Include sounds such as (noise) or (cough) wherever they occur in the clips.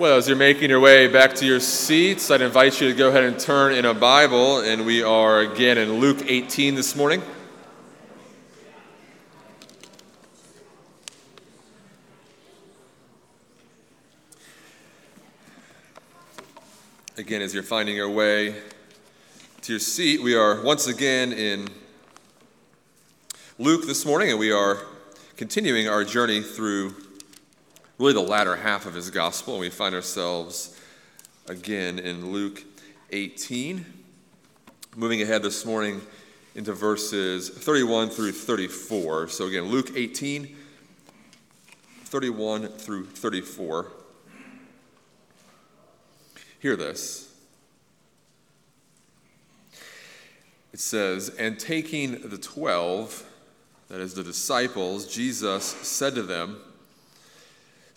Well, as you're making your way back to your seats, I'd invite you to go ahead and turn in a Bible, and we are again in Luke 18 this morning. Again, as you're finding your way to your seat, we are once again in Luke this morning, and we are continuing our journey through really the latter half of his gospel, and we find ourselves again in Luke 18. Moving ahead this morning into verses 31 through 34. So, again, Luke 18, 31 through 34. Hear this. It says, And taking the twelve, that is the disciples, Jesus said to them,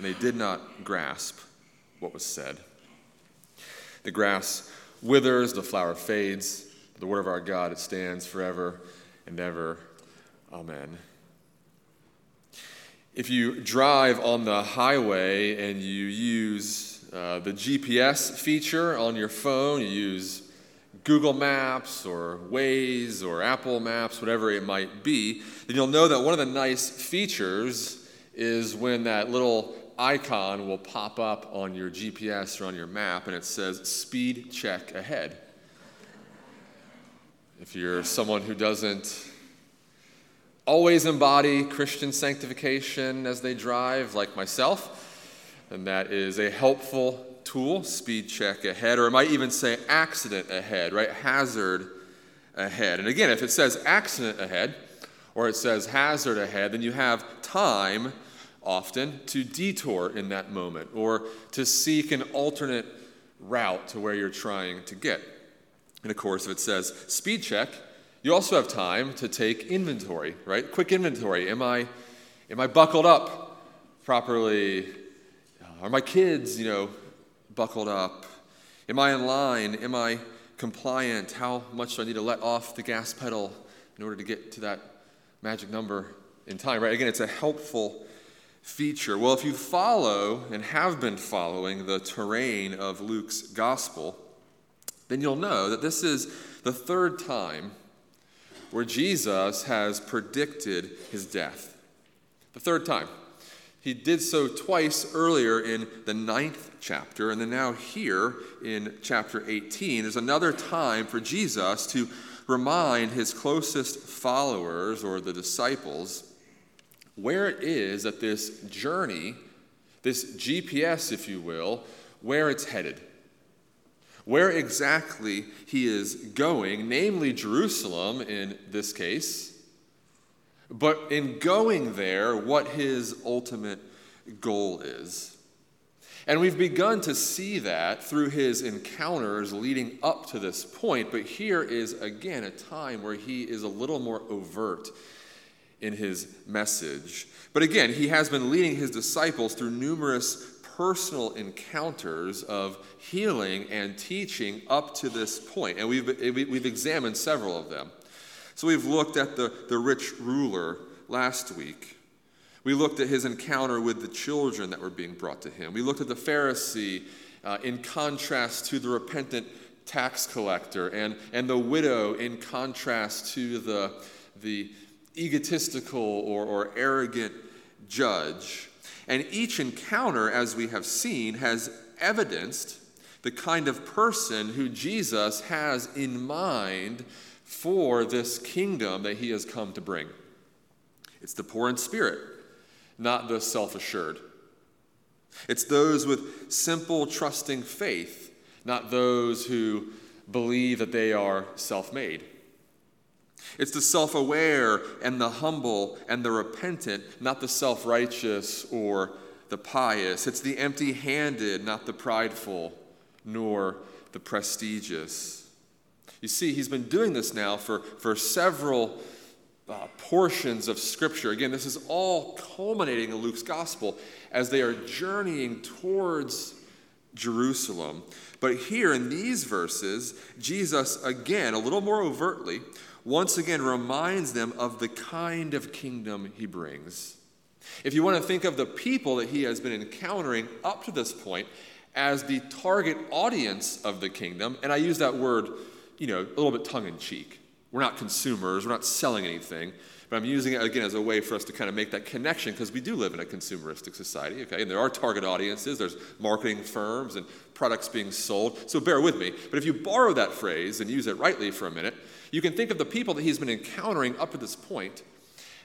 and they did not grasp what was said. The grass withers, the flower fades, the word of our God, it stands forever and ever. Amen. If you drive on the highway and you use uh, the GPS feature on your phone, you use Google Maps or Waze or Apple Maps, whatever it might be, then you'll know that one of the nice features is when that little icon will pop up on your GPS or on your map and it says speed check ahead. If you're someone who doesn't always embody Christian sanctification as they drive, like myself, then that is a helpful tool, speed check ahead, or it might even say accident ahead, right? Hazard ahead. And again, if it says accident ahead or it says hazard ahead, then you have time often to detour in that moment or to seek an alternate route to where you're trying to get. And of course, if it says speed check, you also have time to take inventory, right? Quick inventory. Am I, am I buckled up properly? Uh, are my kids, you know, buckled up? Am I in line? Am I compliant? How much do I need to let off the gas pedal in order to get to that magic number in time, right? Again, it's a helpful feature? Well, if you follow and have been following the terrain of Luke's gospel, then you'll know that this is the third time where Jesus has predicted his death. The third time. He did so twice earlier in the ninth chapter, and then now here in chapter 18. There's another time for Jesus to remind his closest followers or the disciples where it is that this journey, this GPS, if you will, where it's headed. Where exactly he is going, namely Jerusalem in this case, but in going there, what his ultimate goal is. And we've begun to see that through his encounters leading up to this point, but here is again a time where he is a little more overt in his message. But again, he has been leading his disciples through numerous personal encounters of healing and teaching up to this point. And we've, we've examined several of them. So we've looked at the, the rich ruler last week. We looked at his encounter with the children that were being brought to him. We looked at the Pharisee uh, in contrast to the repentant tax collector, and, and the widow in contrast to the, the egotistical or, or arrogant judge. And each encounter, as we have seen, has evidenced the kind of person who Jesus has in mind for this kingdom that he has come to bring. It's the poor in spirit, not the self assured. It's those with simple, trusting faith, not those who believe that they are self made. It's the self aware and the humble and the repentant, not the self righteous or the pious. It's the empty handed, not the prideful, nor the prestigious. You see, he's been doing this now for, for several uh, portions of Scripture. Again, this is all culminating in Luke's gospel as they are journeying towards Jerusalem. But here in these verses, Jesus, again, a little more overtly, once again reminds them of the kind of kingdom he brings. If you want to think of the people that he has been encountering up to this point as the target audience of the kingdom, and I use that word, you know, a little bit tongue in cheek. We're not consumers, we're not selling anything, but I'm using it again as a way for us to kind of make that connection because we do live in a consumeristic society, okay? And there are target audiences, there's marketing firms and products being sold. So bear with me. But if you borrow that phrase and use it rightly for a minute, you can think of the people that he's been encountering up to this point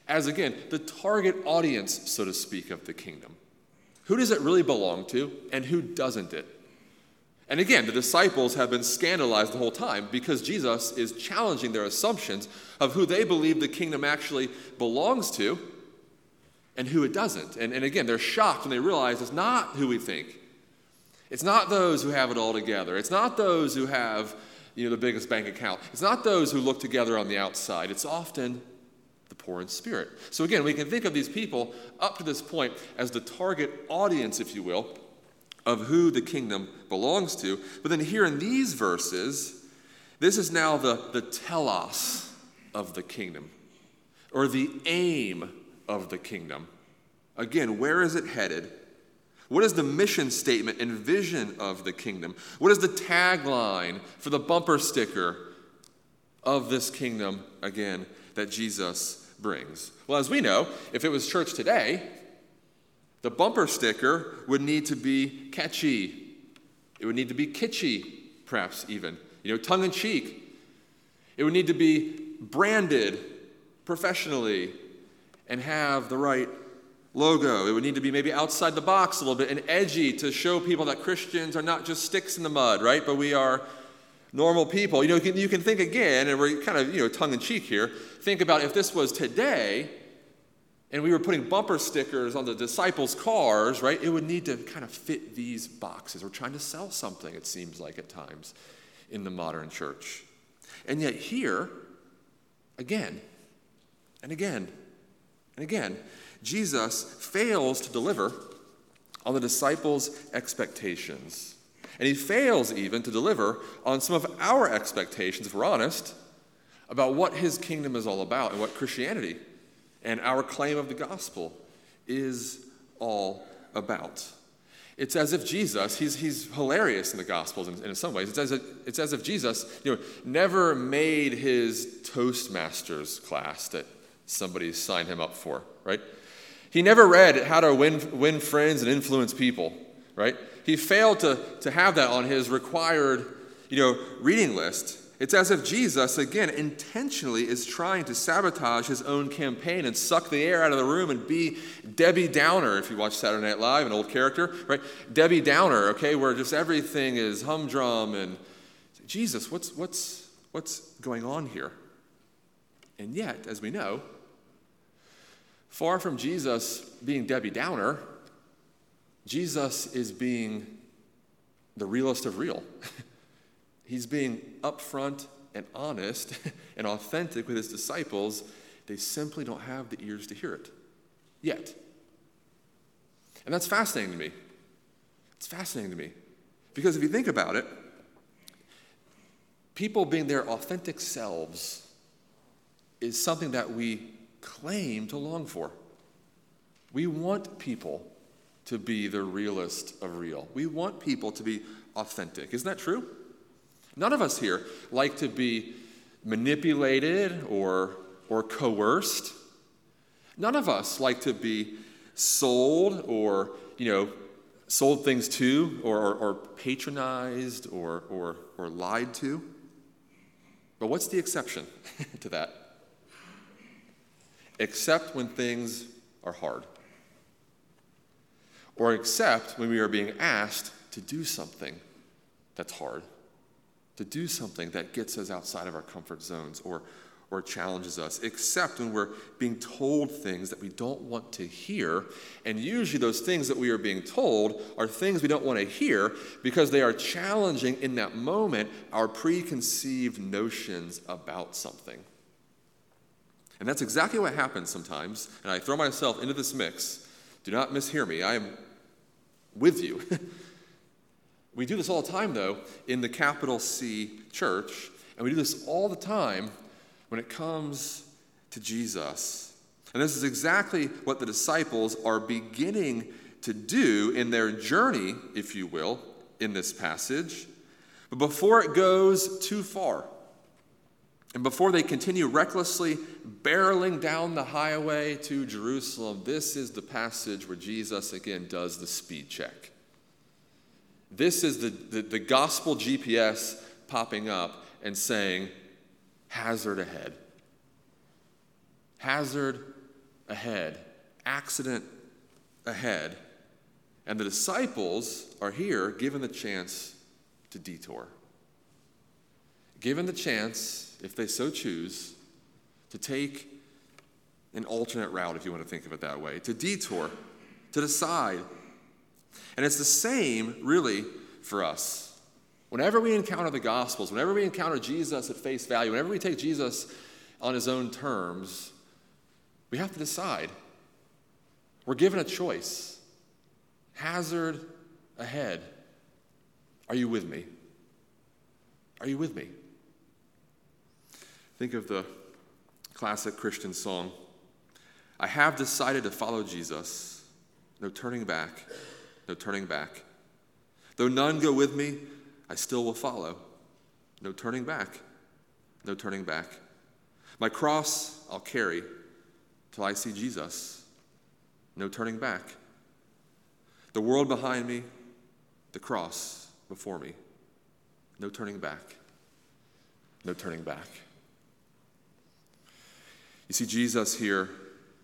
as, again, the target audience, so to speak, of the kingdom. Who does it really belong to, and who doesn't it? And again, the disciples have been scandalized the whole time because Jesus is challenging their assumptions of who they believe the kingdom actually belongs to and who it doesn't. And, and again, they're shocked when they realize it's not who we think. It's not those who have it all together. It's not those who have you know, the biggest bank account. It's not those who look together on the outside. It's often the poor in spirit. So again, we can think of these people up to this point as the target audience, if you will, of who the kingdom belongs to. But then here in these verses, this is now the, the telos of the kingdom, or the aim of the kingdom. Again, where is it headed? What is the mission statement and vision of the kingdom? What is the tagline for the bumper sticker of this kingdom, again, that Jesus brings? Well, as we know, if it was church today, the bumper sticker would need to be catchy. It would need to be kitschy, perhaps even, you know, tongue in cheek. It would need to be branded professionally and have the right logo. It would need to be maybe outside the box a little bit and edgy to show people that Christians are not just sticks in the mud, right? But we are normal people. You know, you can, you can think again, and we're kind of, you know, tongue in cheek here. Think about if this was today and we were putting bumper stickers on the disciples' cars, right? It would need to kind of fit these boxes. We're trying to sell something, it seems like at times, in the modern church. And yet, here, again, and again, and again, Jesus fails to deliver on the disciples' expectations. And he fails even to deliver on some of our expectations, if we're honest, about what his kingdom is all about and what Christianity and our claim of the gospel is all about. It's as if Jesus, he's, he's hilarious in the Gospels in, in some ways. It's as, if, it's as if Jesus you know, never made his Toastmasters class that somebody signed him up for, right? He never read how to win, win friends and influence people, right? He failed to, to have that on his required, you know, reading list. It's as if Jesus, again, intentionally is trying to sabotage his own campaign and suck the air out of the room and be Debbie Downer, if you watch Saturday Night Live, an old character, right? Debbie Downer, okay, where just everything is humdrum and Jesus, what's, what's, what's going on here? And yet, as we know, Far from Jesus being Debbie Downer, Jesus is being the realest of real. (laughs) He's being upfront and honest (laughs) and authentic with his disciples. They simply don't have the ears to hear it yet. And that's fascinating to me. It's fascinating to me. Because if you think about it, people being their authentic selves is something that we claim to long for. We want people to be the realest of real. We want people to be authentic. Isn't that true? None of us here like to be manipulated or, or coerced. None of us like to be sold or, you know, sold things to or, or, or patronized or, or, or lied to. But what's the exception (laughs) to that? Except when things are hard, or except when we are being asked to do something that's hard, to do something that gets us outside of our comfort zones or, or challenges us, except when we're being told things that we don't want to hear. And usually, those things that we are being told are things we don't want to hear because they are challenging in that moment our preconceived notions about something. And that's exactly what happens sometimes. And I throw myself into this mix. Do not mishear me. I am with you. (laughs) we do this all the time, though, in the capital C church. And we do this all the time when it comes to Jesus. And this is exactly what the disciples are beginning to do in their journey, if you will, in this passage. But before it goes too far, and before they continue recklessly barreling down the highway to Jerusalem, this is the passage where Jesus again does the speed check. This is the, the, the gospel GPS popping up and saying, hazard ahead. Hazard ahead. Accident ahead. And the disciples are here given the chance to detour. Given the chance, if they so choose, to take an alternate route, if you want to think of it that way, to detour, to decide. And it's the same, really, for us. Whenever we encounter the Gospels, whenever we encounter Jesus at face value, whenever we take Jesus on his own terms, we have to decide. We're given a choice hazard ahead. Are you with me? Are you with me? Think of the classic Christian song I have decided to follow Jesus. No turning back, no turning back. Though none go with me, I still will follow. No turning back. No turning back. My cross I'll carry till I see Jesus. No turning back. The world behind me, the cross before me. No turning back. No turning back. You see, Jesus here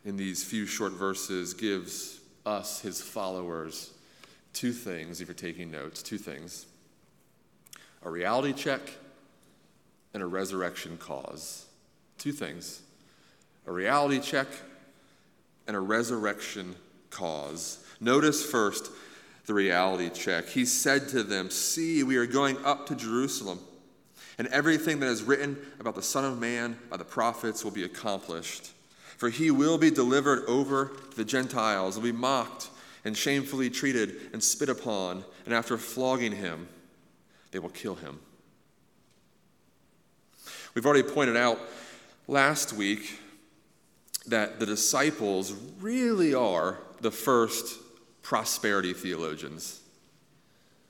in these few short verses gives us, his followers, two things, if you're taking notes, two things a reality check and a resurrection cause. Two things a reality check and a resurrection cause. Notice first the reality check. He said to them, See, we are going up to Jerusalem, and everything that is written about the Son of Man by the prophets will be accomplished. For he will be delivered over to the Gentiles, will be mocked and shamefully treated and spit upon, and after flogging him, they will kill him. We've already pointed out last week that the disciples really are the first prosperity theologians.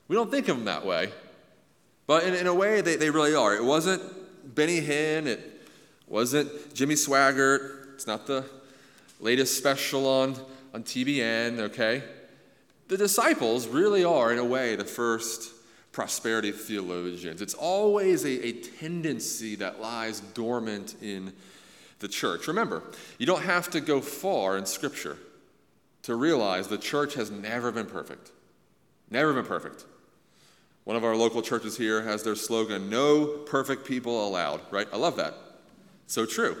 We don't think of them that way, but in, in a way, they, they really are. It wasn't Benny Hinn, it wasn't Jimmy Swaggart, it's not the latest special on, on TBN, okay? The disciples really are, in a way, the first prosperity theologians. It's always a, a tendency that lies dormant in the church. Remember, you don't have to go far in Scripture to realize the church has never been perfect. Never been perfect. One of our local churches here has their slogan, No perfect people allowed, right? I love that. So true.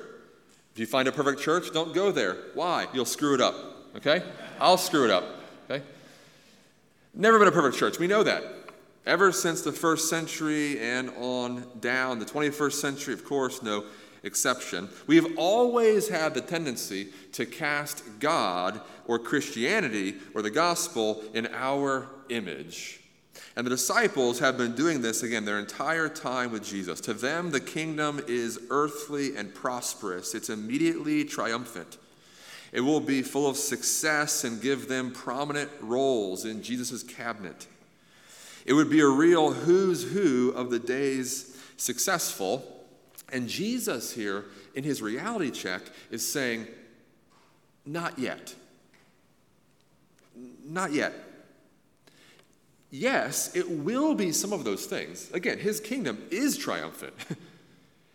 If you find a perfect church, don't go there. Why? You'll screw it up, okay? I'll screw it up, okay? Never been a perfect church. We know that. Ever since the first century and on down, the 21st century, of course, no exception, we have always had the tendency to cast God or Christianity or the gospel in our image. And the disciples have been doing this again their entire time with Jesus. To them, the kingdom is earthly and prosperous, it's immediately triumphant. It will be full of success and give them prominent roles in Jesus' cabinet. It would be a real who's who of the day's successful. And Jesus here, in his reality check, is saying, Not yet. Not yet. Yes, it will be some of those things. Again, his kingdom is triumphant. (laughs)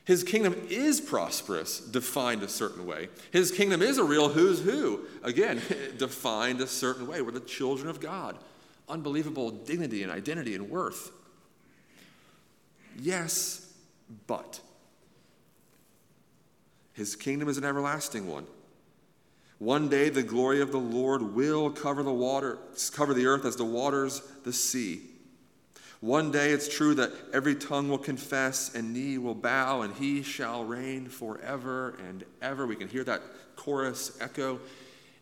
His kingdom is prosperous, defined a certain way. His kingdom is a real who's who, again, (laughs) defined a certain way. We're the children of God unbelievable dignity and identity and worth. Yes, but. His kingdom is an everlasting one. One day the glory of the Lord will cover the water, cover the earth as the waters the sea. One day it's true that every tongue will confess and knee will bow, and he shall reign forever and ever. We can hear that chorus echo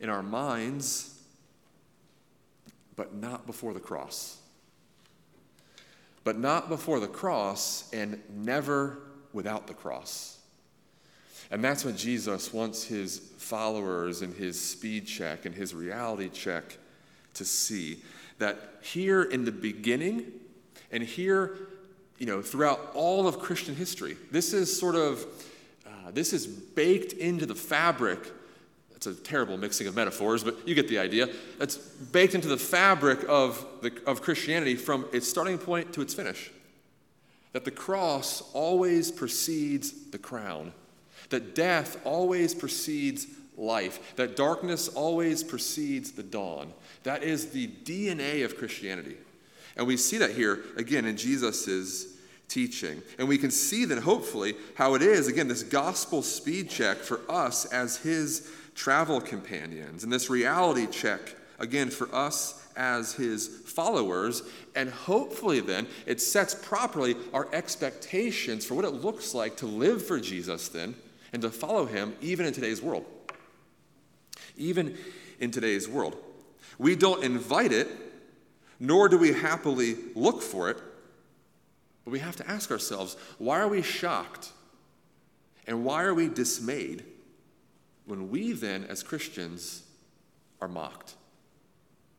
in our minds, but not before the cross. But not before the cross, and never without the cross. And that's what Jesus wants his followers and his speed check and his reality check to see. That here in the beginning, and here, you know, throughout all of Christian history, this is sort of, uh, this is baked into the fabric. It's a terrible mixing of metaphors, but you get the idea. It's baked into the fabric of, the, of Christianity from its starting point to its finish. That the cross always precedes the crown that death always precedes life, that darkness always precedes the dawn. That is the DNA of Christianity. And we see that here again in Jesus' teaching. And we can see then, hopefully, how it is, again, this gospel speed check for us as his travel companions, and this reality check, again, for us as his followers. And hopefully, then, it sets properly our expectations for what it looks like to live for Jesus, then, and to follow him even in today's world. Even in today's world. We don't invite it, nor do we happily look for it, but we have to ask ourselves why are we shocked and why are we dismayed when we then, as Christians, are mocked?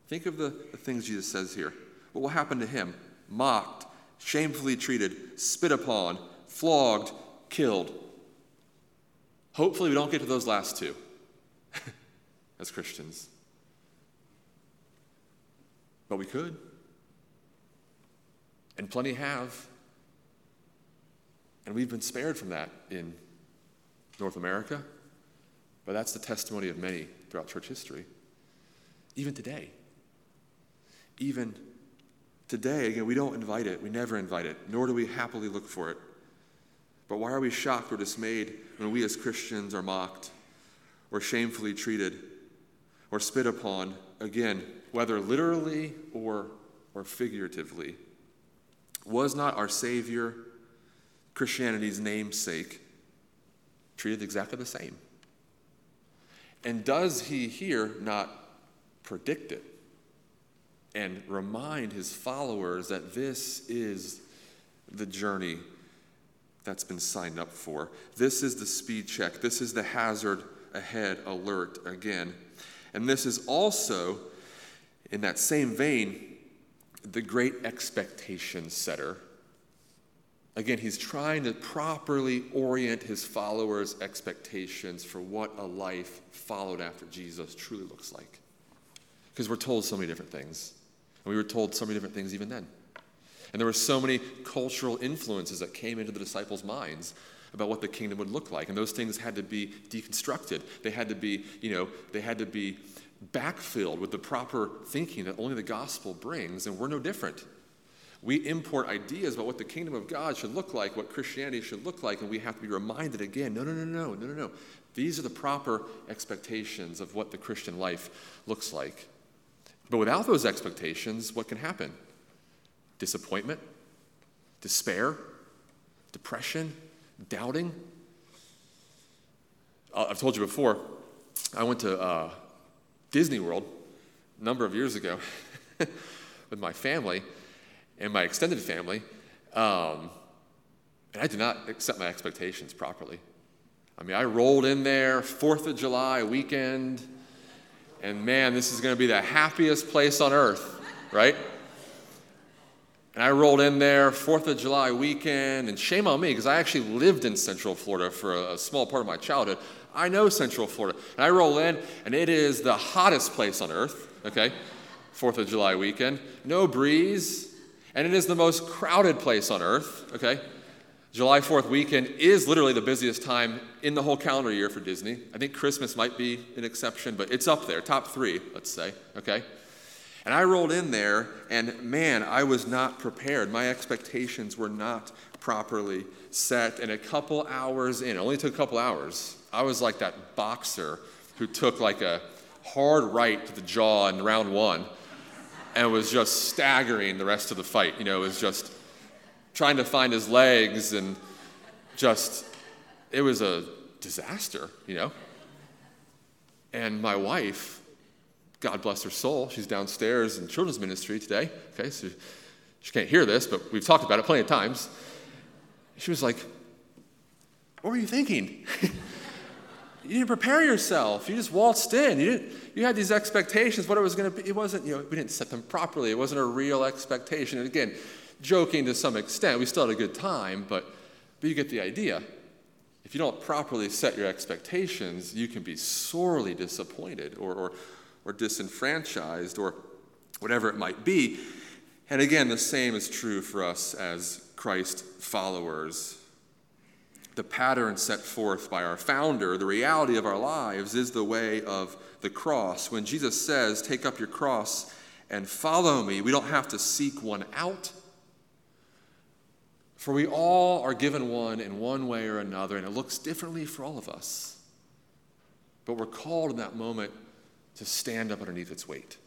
Think of the, the things Jesus says here. What will happen to him? Mocked, shamefully treated, spit upon, flogged, killed. Hopefully, we don't get to those last two (laughs) as Christians. But we could. And plenty have. And we've been spared from that in North America. But that's the testimony of many throughout church history. Even today. Even today, again, we don't invite it. We never invite it, nor do we happily look for it. But why are we shocked or dismayed when we as Christians are mocked or shamefully treated or spit upon, again, whether literally or, or figuratively? Was not our Savior, Christianity's namesake, treated exactly the same? And does he here not predict it and remind his followers that this is the journey that's been signed up for. This is the speed check. This is the hazard ahead alert again. And this is also, in that same vein, the great expectation setter. Again, he's trying to properly orient his followers' expectations for what a life followed after Jesus truly looks like. Because we're told so many different things. And we were told so many different things even then. And there were so many cultural influences that came into the disciples' minds about what the kingdom would look like. And those things had to be deconstructed. They had to be, you know, they had to be backfilled with the proper thinking that only the gospel brings, and we're no different. We import ideas about what the kingdom of God should look like, what Christianity should look like, and we have to be reminded again no, no, no, no, no, no, no. These are the proper expectations of what the Christian life looks like. But without those expectations, what can happen? Disappointment, despair, depression, doubting. I've told you before, I went to uh, Disney World a number of years ago (laughs) with my family and my extended family, um, and I did not accept my expectations properly. I mean, I rolled in there, 4th of July weekend, and man, this is going to be the happiest place on earth, right? And I rolled in there, Fourth of July weekend, and shame on me because I actually lived in Central Florida for a, a, small part of my childhood. I know Central Florida. And I roll in, and it is the hottest place on earth, okay? Fourth of July weekend. No breeze, and it is the most crowded place on earth, okay? July 4th weekend is literally the busiest time in the whole calendar year for Disney. I think Christmas might be an exception, but it's up there, top three, let's say, okay? And I rolled in there, and man, I was not prepared. My expectations were not properly set. And a couple hours in, it only took a couple hours, I was like that boxer who took like a hard right to the jaw in round one and was just staggering the rest of the fight. You know, it was just trying to find his legs and just, it was a disaster, you know? And my wife, God bless her soul, she's downstairs in children's ministry today. Okay, so she can't hear this, but we've talked about it plenty of times. She was like, What were you thinking? (laughs) you didn't prepare yourself. You just waltzed in. You, didn't, you had these expectations, what it was going to be. It wasn't, you know, we didn't set them properly. It wasn't a real expectation. And again, joking to some extent, we still had a good time, but, but you get the idea. If you don't properly set your expectations, you can be sorely disappointed or, or, or disenfranchised or whatever it might be. And again, the same is true for us as Christ followers. The pattern set forth by our founder, the reality of our lives, is the way of the cross. When Jesus says, Take up your cross and follow me, we don't have to seek one out. For we all are given one in one way or another, and it looks differently for all of us. But we're called in that moment to stand up underneath its weight.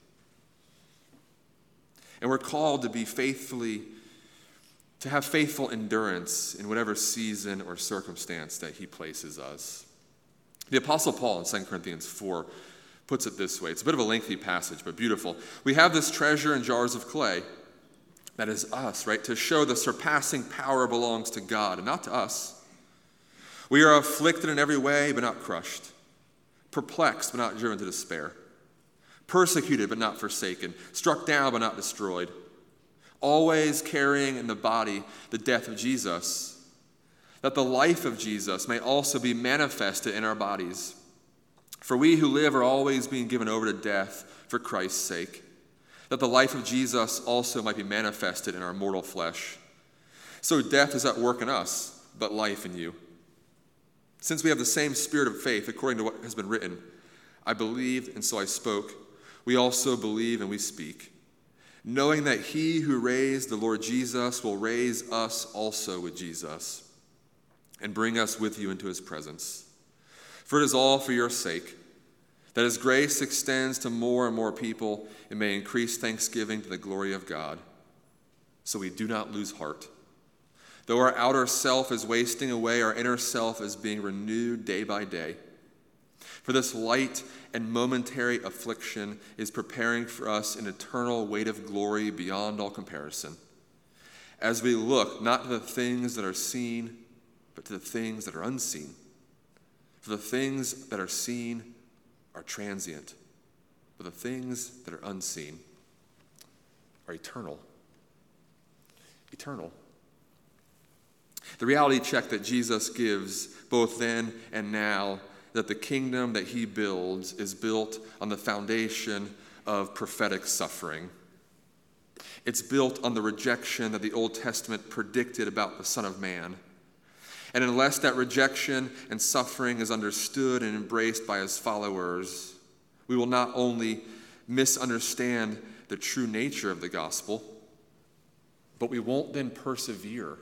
And we're called to be faithfully, to have faithful endurance in whatever season or circumstance that He places us. The Apostle Paul in 2 Corinthians 4 puts it this way. It's a bit of a lengthy passage, but beautiful. We have this treasure in jars of clay that is us, right? To show the surpassing power belongs to God and not to us. We are afflicted in every way, but not crushed, perplexed, but not driven to despair, persecuted, but not forsaken, struck down, but not destroyed, always carrying in the body the death of Jesus, that the life of Jesus may also be manifested in our bodies. For we who live are always being given over to death for Christ's sake that the life of Jesus also might be manifested in our mortal flesh. So death is at work in us, but life in you. Since we have the same spirit of faith, according to what has been written, I believed and so I spoke. We also believe and we speak, knowing that he who raised the Lord Jesus will raise us also with Jesus and bring us with you into his presence. For it is all for your sake that as grace extends to more and more people, it may increase thanksgiving to the glory of God. So we do not lose heart. Though our outer self is wasting away, our inner self is being renewed day by day. For this light and momentary affliction is preparing for us an eternal weight of glory beyond all comparison. As we look not to the things that are seen, but to the things that are unseen. For the things that are seen are transient, but the things that are unseen are eternal. Eternal. The reality check that Jesus gives both then and now that the kingdom that he builds is built on the foundation of prophetic suffering. It's built on the rejection that the Old Testament predicted about the Son of Man. And unless that rejection and suffering is understood and embraced by his followers, we will not only misunderstand the true nature of the gospel, but we won't then persevere.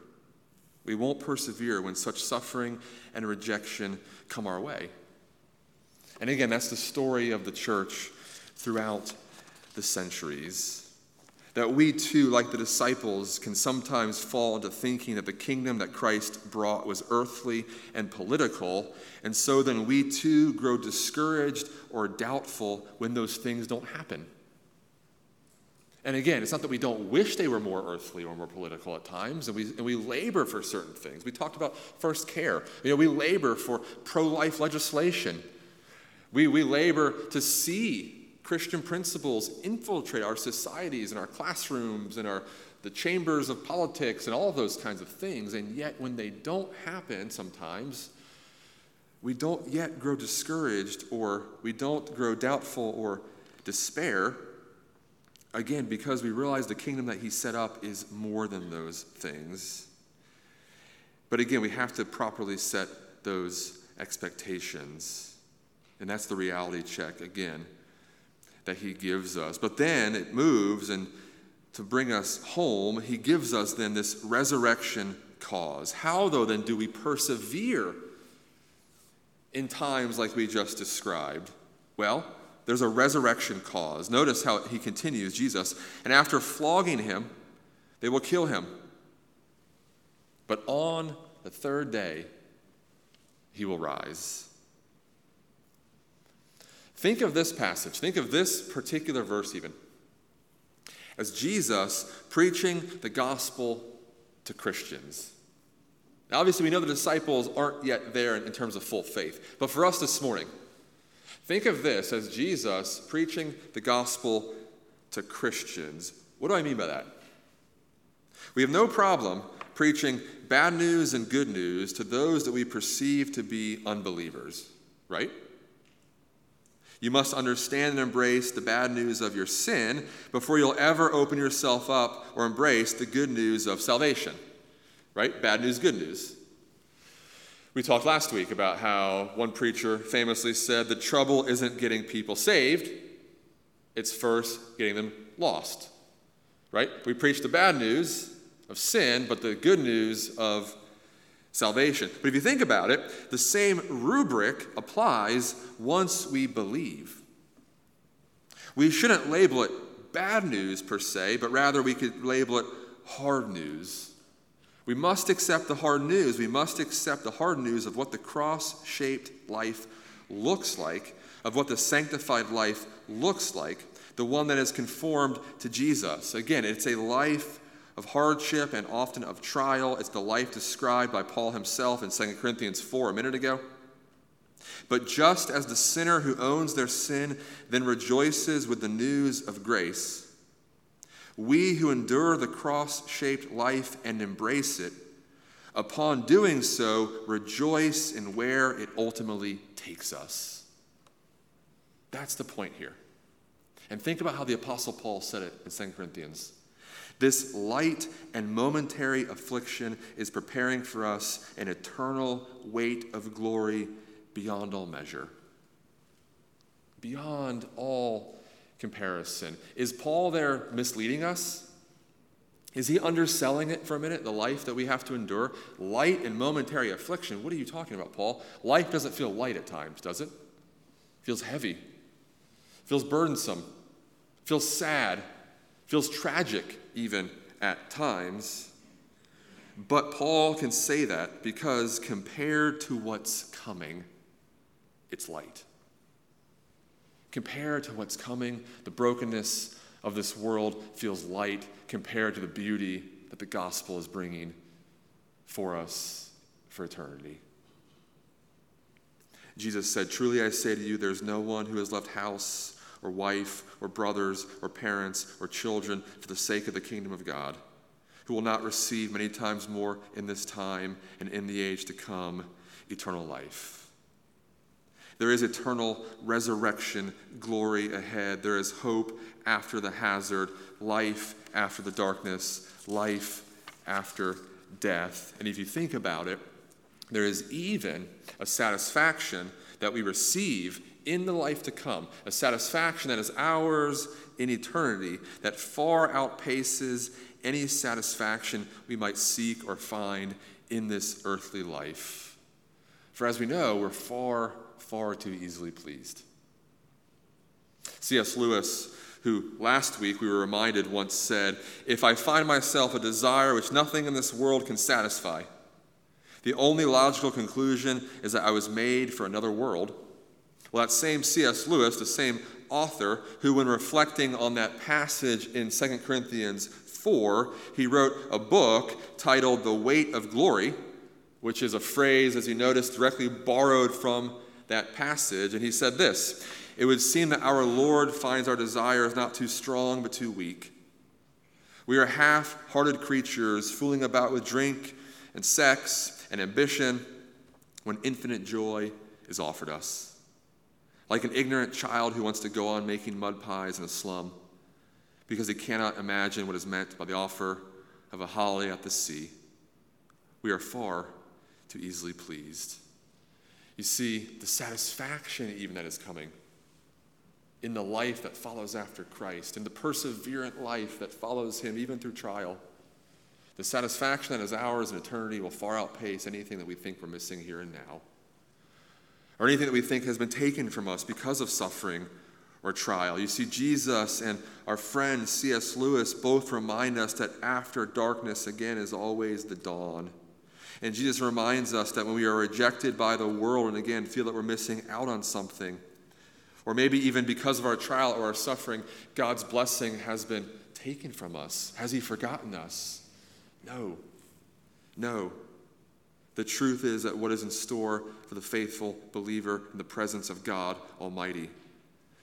We won't persevere when such suffering and rejection come our way. And again, that's the story of the church throughout the centuries. That we too, like the disciples, can sometimes fall into thinking that the kingdom that Christ brought was earthly and political, and so then we too grow discouraged or doubtful when those things don't happen. And again, it's not that we don't wish they were more earthly or more political at times, and we, and we labor for certain things. We talked about first care. You know, we labor for pro life legislation. We, we labor to see Christian principles infiltrate our societies and our classrooms and our, the chambers of politics and all those kinds of things. And yet, when they don't happen sometimes, we don't yet grow discouraged or we don't grow doubtful or despair. Again, because we realize the kingdom that he set up is more than those things. But again, we have to properly set those expectations. And that's the reality check again that he gives us. But then it moves, and to bring us home, he gives us then this resurrection cause. How, though, then do we persevere in times like we just described? Well, there's a resurrection cause. Notice how he continues, Jesus. And after flogging him, they will kill him. But on the third day, he will rise. Think of this passage, think of this particular verse, even, as Jesus preaching the gospel to Christians. Now, obviously, we know the disciples aren't yet there in terms of full faith, but for us this morning, think of this as Jesus preaching the gospel to Christians. What do I mean by that? We have no problem preaching bad news and good news to those that we perceive to be unbelievers, right? You must understand and embrace the bad news of your sin before you'll ever open yourself up or embrace the good news of salvation. Right? Bad news, good news. We talked last week about how one preacher famously said the trouble isn't getting people saved, it's first getting them lost. Right? We preach the bad news of sin, but the good news of salvation. But if you think about it, the same rubric applies once we believe. We shouldn't label it bad news per se, but rather we could label it hard news. We must accept the hard news. We must accept the hard news of what the cross shaped life looks like, of what the sanctified life looks like, the one that is conformed to Jesus. Again, it's a life of hardship and often of trial. It's the life described by Paul himself in 2 Corinthians 4 a minute ago. But just as the sinner who owns their sin then rejoices with the news of grace, we who endure the cross shaped life and embrace it, upon doing so, rejoice in where it ultimately takes us. That's the point here. And think about how the Apostle Paul said it in 2 Corinthians. This light and momentary affliction is preparing for us an eternal weight of glory beyond all measure. Beyond all comparison. Is Paul there misleading us? Is he underselling it for a minute, the life that we have to endure? Light and momentary affliction. What are you talking about, Paul? Life doesn't feel light at times, does it? Feels heavy, feels burdensome, feels sad, feels tragic even at times. But Paul can say that because compared to what's coming, it's light. Compared to what's coming, the brokenness of this world feels light compared to the beauty that the gospel is bringing for us for eternity. Jesus said, Truly I say to you, there's no one who has left house or wife or brothers or parents or children for the sake of the kingdom of God, who will not receive many times more in this time and in the age to come eternal life. There is eternal resurrection glory ahead. There is hope after the hazard, life after the darkness, life after death. And if you think about it, there is even a satisfaction that we receive in the life to come, a satisfaction that is ours in eternity that far outpaces any satisfaction we might seek or find in this earthly life. For as we know, we're far, far too easily pleased. C.S. Lewis, who last week we were reminded once said, If I find myself a desire which nothing in this world can satisfy, the only logical conclusion is that I was made for another world well, that same C.S. Lewis, the same author, who, when reflecting on that passage in 2 Corinthians 4, he wrote a book titled The Weight of Glory, which is a phrase, as you notice, directly borrowed from that passage. And he said this It would seem that our Lord finds our desires not too strong, but too weak. We are half hearted creatures fooling about with drink and sex and ambition when infinite joy is offered us like an ignorant child who wants to go on making mud pies in a slum because he cannot imagine what is meant by the offer of a holly at the sea. We are far too easily pleased. You see, the satisfaction even that is coming in the life that follows after Christ, in the perseverant life that follows him even through trial. The satisfaction that is ours in eternity will far outpace anything that we think we're missing here and now, or anything that we think has been taken from us because of suffering or trial. You see, Jesus and our friend C.S. Lewis both remind us that after darkness again is always the dawn. And Jesus reminds us that when we are rejected by the world and again feel that we're missing out on something, or maybe even because of our trial or our suffering, God's blessing has been taken from us. Has He forgotten us? No. No. The truth is that what is in store for the faithful believer in the presence of God Almighty,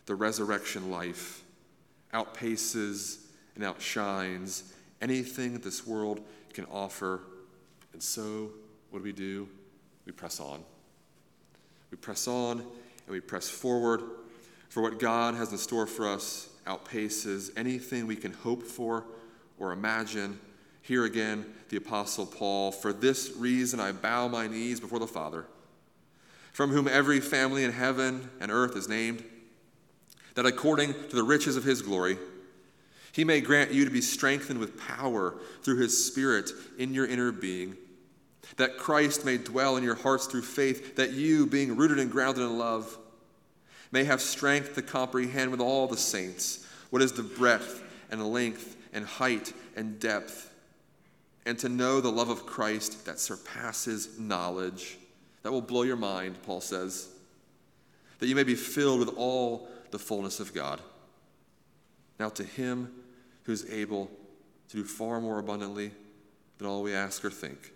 the resurrection life, outpaces and outshines anything that this world can offer. And so, what do we do? We press on. We press on and we press forward, for what God has in store for us outpaces anything we can hope for or imagine. Here again, the Apostle Paul, for this reason I bow my knees before the Father, from whom every family in heaven and earth is named that according to the riches of his glory, he may grant you to be strengthened with power through his Spirit in your inner being, that Christ may dwell in your hearts through faith, that you, being rooted and grounded in love, may have strength to comprehend with all the saints what is the breadth and length and height and depth, and to know the love of Christ that surpasses knowledge. That will blow your mind, Paul says. That you may be filled with all the fullness of God. Now, to him who is able to do far more abundantly than all we ask or think,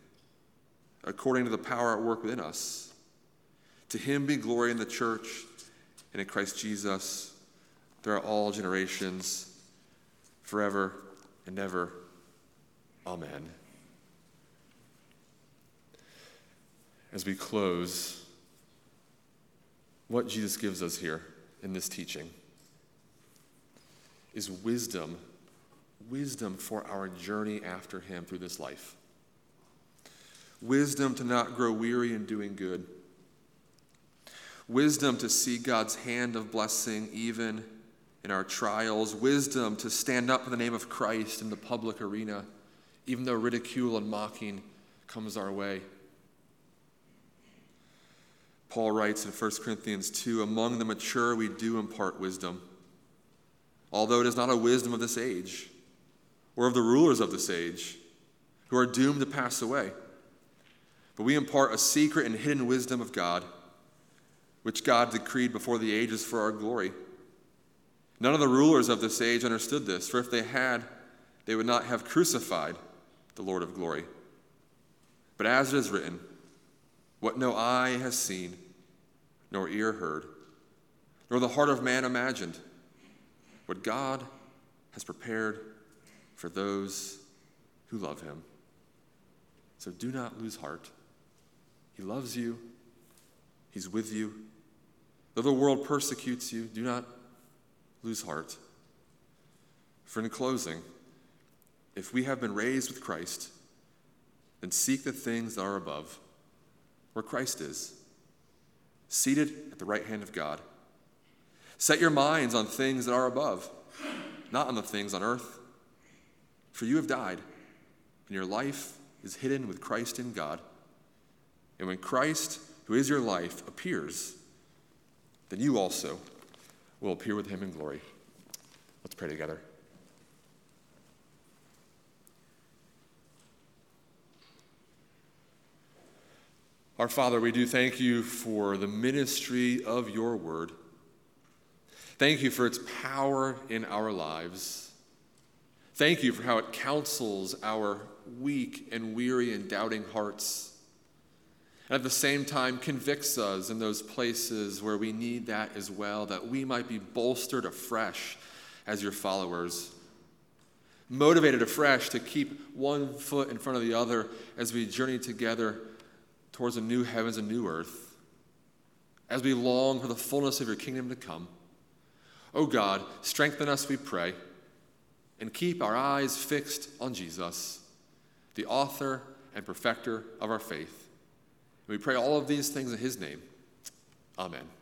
according to the power at work within us, to him be glory in the church and in Christ Jesus throughout all generations, forever and ever. Amen. As we close, what Jesus gives us here in this teaching is wisdom, wisdom for our journey after Him through this life. Wisdom to not grow weary in doing good. Wisdom to see God's hand of blessing even in our trials. Wisdom to stand up in the name of Christ in the public arena, even though ridicule and mocking comes our way. Paul writes in 1 Corinthians 2 Among the mature, we do impart wisdom, although it is not a wisdom of this age or of the rulers of this age who are doomed to pass away. But we impart a secret and hidden wisdom of God, which God decreed before the ages for our glory. None of the rulers of this age understood this, for if they had, they would not have crucified the Lord of glory. But as it is written, what no eye has seen, nor ear heard, nor the heart of man imagined, what God has prepared for those who love him. So do not lose heart. He loves you, He's with you. Though the world persecutes you, do not lose heart. For in closing, if we have been raised with Christ, then seek the things that are above where Christ is, seated at the right hand of God. Set your minds on things that are above, not on the things on earth. For you have died, and your life is hidden with Christ in God. And when Christ, who is your life, appears, then you also will appear with him in glory. Let's pray together. Our Father, we do thank you for the ministry of your word. Thank you for its power in our lives. Thank you for how it counsels our weak and weary and doubting hearts. And at the same time, convicts us in those places where we need that as well, that we might be bolstered afresh as your followers. Motivated afresh to keep one foot in front of the other as we journey together towards a new heavens and new earth, as we long for the fullness of your kingdom to come. O oh God, strengthen us, we pray, and keep our eyes fixed on Jesus, the author and perfecter of our faith. And we pray all of these things in his name. Amen.